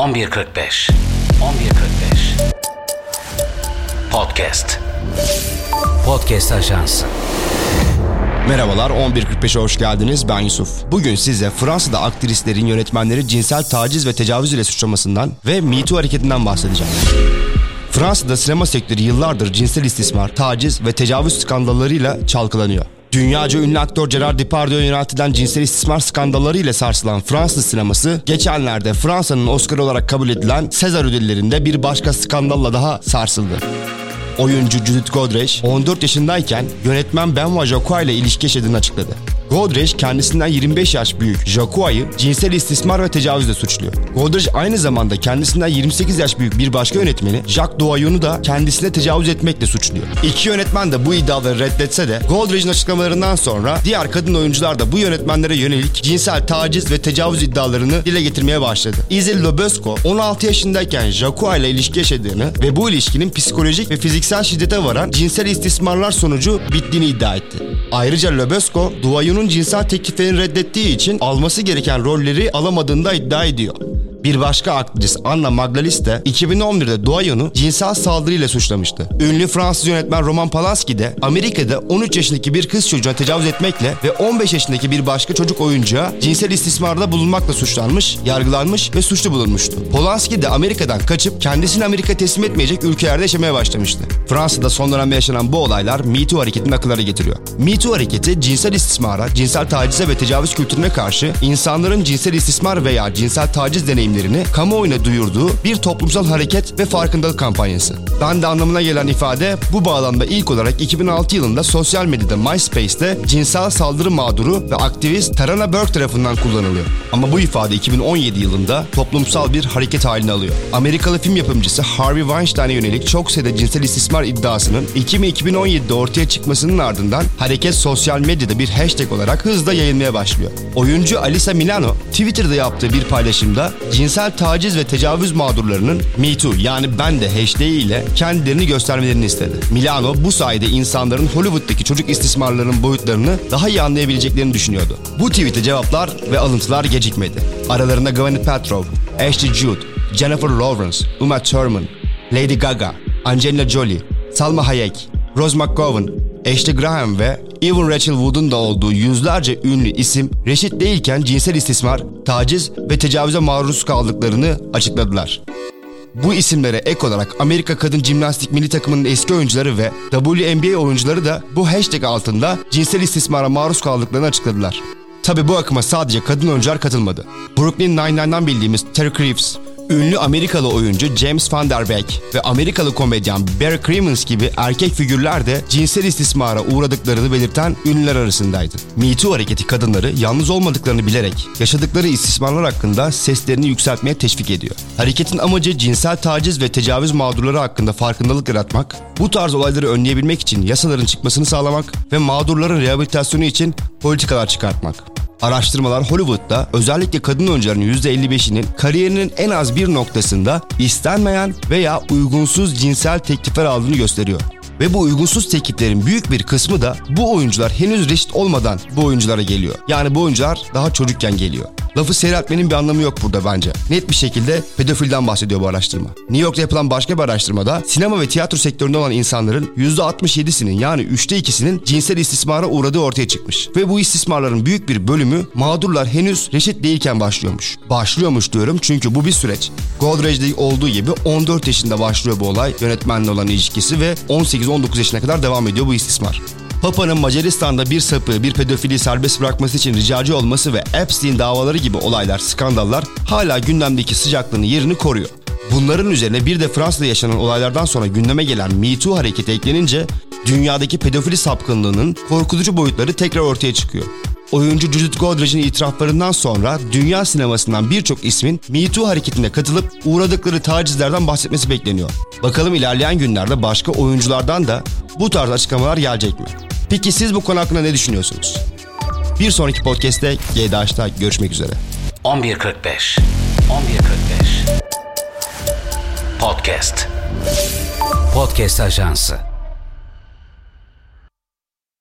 11.45 11.45 Podcast Podcast Ajansı Merhabalar 11.45'e hoş geldiniz ben Yusuf. Bugün size Fransa'da aktrislerin yönetmenleri cinsel taciz ve tecavüz ile suçlamasından ve Me Too hareketinden bahsedeceğim. Fransa'da sinema sektörü yıllardır cinsel istismar, taciz ve tecavüz skandallarıyla çalkalanıyor. Dünyaca ünlü aktör Gerard Depardieu yöneltilen cinsel istismar skandalları ile sarsılan Fransız sineması geçenlerde Fransa'nın Oscar olarak kabul edilen Sezar ödüllerinde bir başka skandalla daha sarsıldı. Oyuncu Judith Godrèche 14 yaşındayken yönetmen Benoît Jacquot ile ilişki yaşadığını açıkladı. Godrej kendisinden 25 yaş büyük Jacua'yı cinsel istismar ve tecavüzle suçluyor. Godrej aynı zamanda kendisinden 28 yaş büyük bir başka yönetmeni Jacques Doyon'u da kendisine tecavüz etmekle suçluyor. İki yönetmen de bu iddiaları reddetse de Godrej'in açıklamalarından sonra diğer kadın oyuncular da bu yönetmenlere yönelik cinsel taciz ve tecavüz iddialarını dile getirmeye başladı. Izil Lobesco 16 yaşındayken Jacua ile ilişki yaşadığını ve bu ilişkinin psikolojik ve fiziksel şiddete varan cinsel istismarlar sonucu bittiğini iddia etti. Ayrıca Lobesco, Doyon'un onun cinsel tekliflerini reddettiği için alması gereken rolleri alamadığını da iddia ediyor. Bir başka aktris Anna Magdalis de 2011'de Doyon'u cinsel saldırıyla suçlamıştı. Ünlü Fransız yönetmen Roman Polanski de Amerika'da 13 yaşındaki bir kız çocuğuna tecavüz etmekle ve 15 yaşındaki bir başka çocuk oyuncuya cinsel istismarda bulunmakla suçlanmış, yargılanmış ve suçlu bulunmuştu. Polanski de Amerika'dan kaçıp kendisini Amerika teslim etmeyecek ülkelerde yaşamaya başlamıştı. Fransa'da son dönemde yaşanan bu olaylar Me Too hareketini akıllara getiriyor. Me Too hareketi cinsel istismara, cinsel tacize ve tecavüz kültürüne karşı insanların cinsel istismar veya cinsel taciz deneyimi deneyimlerini kamuoyuna duyurduğu bir toplumsal hareket ve farkındalık kampanyası. De anlamına gelen ifade bu bağlamda ilk olarak 2006 yılında sosyal medyada MySpace'te cinsel saldırı mağduru ve aktivist Tarana Burke tarafından kullanılıyor. Ama bu ifade 2017 yılında toplumsal bir hareket halini alıyor. Amerikalı film yapımcısı Harvey Weinstein'e yönelik çok sayıda cinsel istismar iddiasının 2017'de ortaya çıkmasının ardından hareket sosyal medyada bir hashtag olarak hızla yayılmaya başlıyor. Oyuncu Alisa Milano Twitter'da yaptığı bir paylaşımda cinsel taciz ve tecavüz mağdurlarının Me Too yani ben de hashtag ile kendilerini göstermelerini istedi. Milano bu sayede insanların Hollywood'daki çocuk istismarlarının boyutlarını daha iyi anlayabileceklerini düşünüyordu. Bu tweet'e cevaplar ve alıntılar gecikmedi. Aralarında Gwyneth Paltrow, Ashley Judd, Jennifer Lawrence, Uma Thurman, Lady Gaga, Angelina Jolie, Salma Hayek, Rose McGowan, Ashley Graham ve Even Rachel Wood'un da olduğu yüzlerce ünlü isim reşit değilken cinsel istismar, taciz ve tecavüze maruz kaldıklarını açıkladılar. Bu isimlere ek olarak Amerika Kadın Cimnastik Milli Takımının eski oyuncuları ve WNBA oyuncuları da bu hashtag altında cinsel istismara maruz kaldıklarını açıkladılar. Tabi bu akıma sadece kadın oyuncular katılmadı. Brooklyn Nine-Nine'dan bildiğimiz Terry Crews, Ünlü Amerikalı oyuncu James Van Der Beek ve Amerikalı komedyen Barry Crimmins gibi erkek figürler de cinsel istismara uğradıklarını belirten ünlüler arasındaydı. Me Too hareketi kadınları yalnız olmadıklarını bilerek yaşadıkları istismarlar hakkında seslerini yükseltmeye teşvik ediyor. Hareketin amacı cinsel taciz ve tecavüz mağdurları hakkında farkındalık yaratmak, bu tarz olayları önleyebilmek için yasaların çıkmasını sağlamak ve mağdurların rehabilitasyonu için politikalar çıkartmak. Araştırmalar Hollywood'da özellikle kadın oyuncuların %55'inin kariyerinin en az bir noktasında istenmeyen veya uygunsuz cinsel teklifler aldığını gösteriyor. Ve bu uygunsuz tekliflerin büyük bir kısmı da bu oyuncular henüz reşit olmadan bu oyunculara geliyor. Yani bu oyuncular daha çocukken geliyor. Lafı seyretmenin bir anlamı yok burada bence. Net bir şekilde pedofilden bahsediyor bu araştırma. New York'ta yapılan başka bir araştırmada sinema ve tiyatro sektöründe olan insanların %67'sinin yani 3'te 2'sinin cinsel istismara uğradığı ortaya çıkmış. Ve bu istismarların büyük bir bölümü mağdurlar henüz reşit değilken başlıyormuş. Başlıyormuş diyorum çünkü bu bir süreç. Godrej'de olduğu gibi 14 yaşında başlıyor bu olay yönetmenle olan ilişkisi ve 18-19 yaşına kadar devam ediyor bu istismar. Papa'nın Macaristan'da bir sapı, bir pedofili serbest bırakması için ricacı olması ve Epstein davaları gibi olaylar, skandallar hala gündemdeki sıcaklığını yerini koruyor. Bunların üzerine bir de Fransa'da yaşanan olaylardan sonra gündeme gelen Me Too hareketi eklenince dünyadaki pedofili sapkınlığının korkutucu boyutları tekrar ortaya çıkıyor. Oyuncu Judith Godrej'in itiraflarından sonra dünya sinemasından birçok ismin Me Too hareketine katılıp uğradıkları tacizlerden bahsetmesi bekleniyor. Bakalım ilerleyen günlerde başka oyunculardan da bu tarz açıklamalar gelecek mi? Peki siz bu konu hakkında ne düşünüyorsunuz? Bir sonraki podcast'te GDH'da görüşmek üzere. 11.45 11.45 Podcast Podcast Ajansı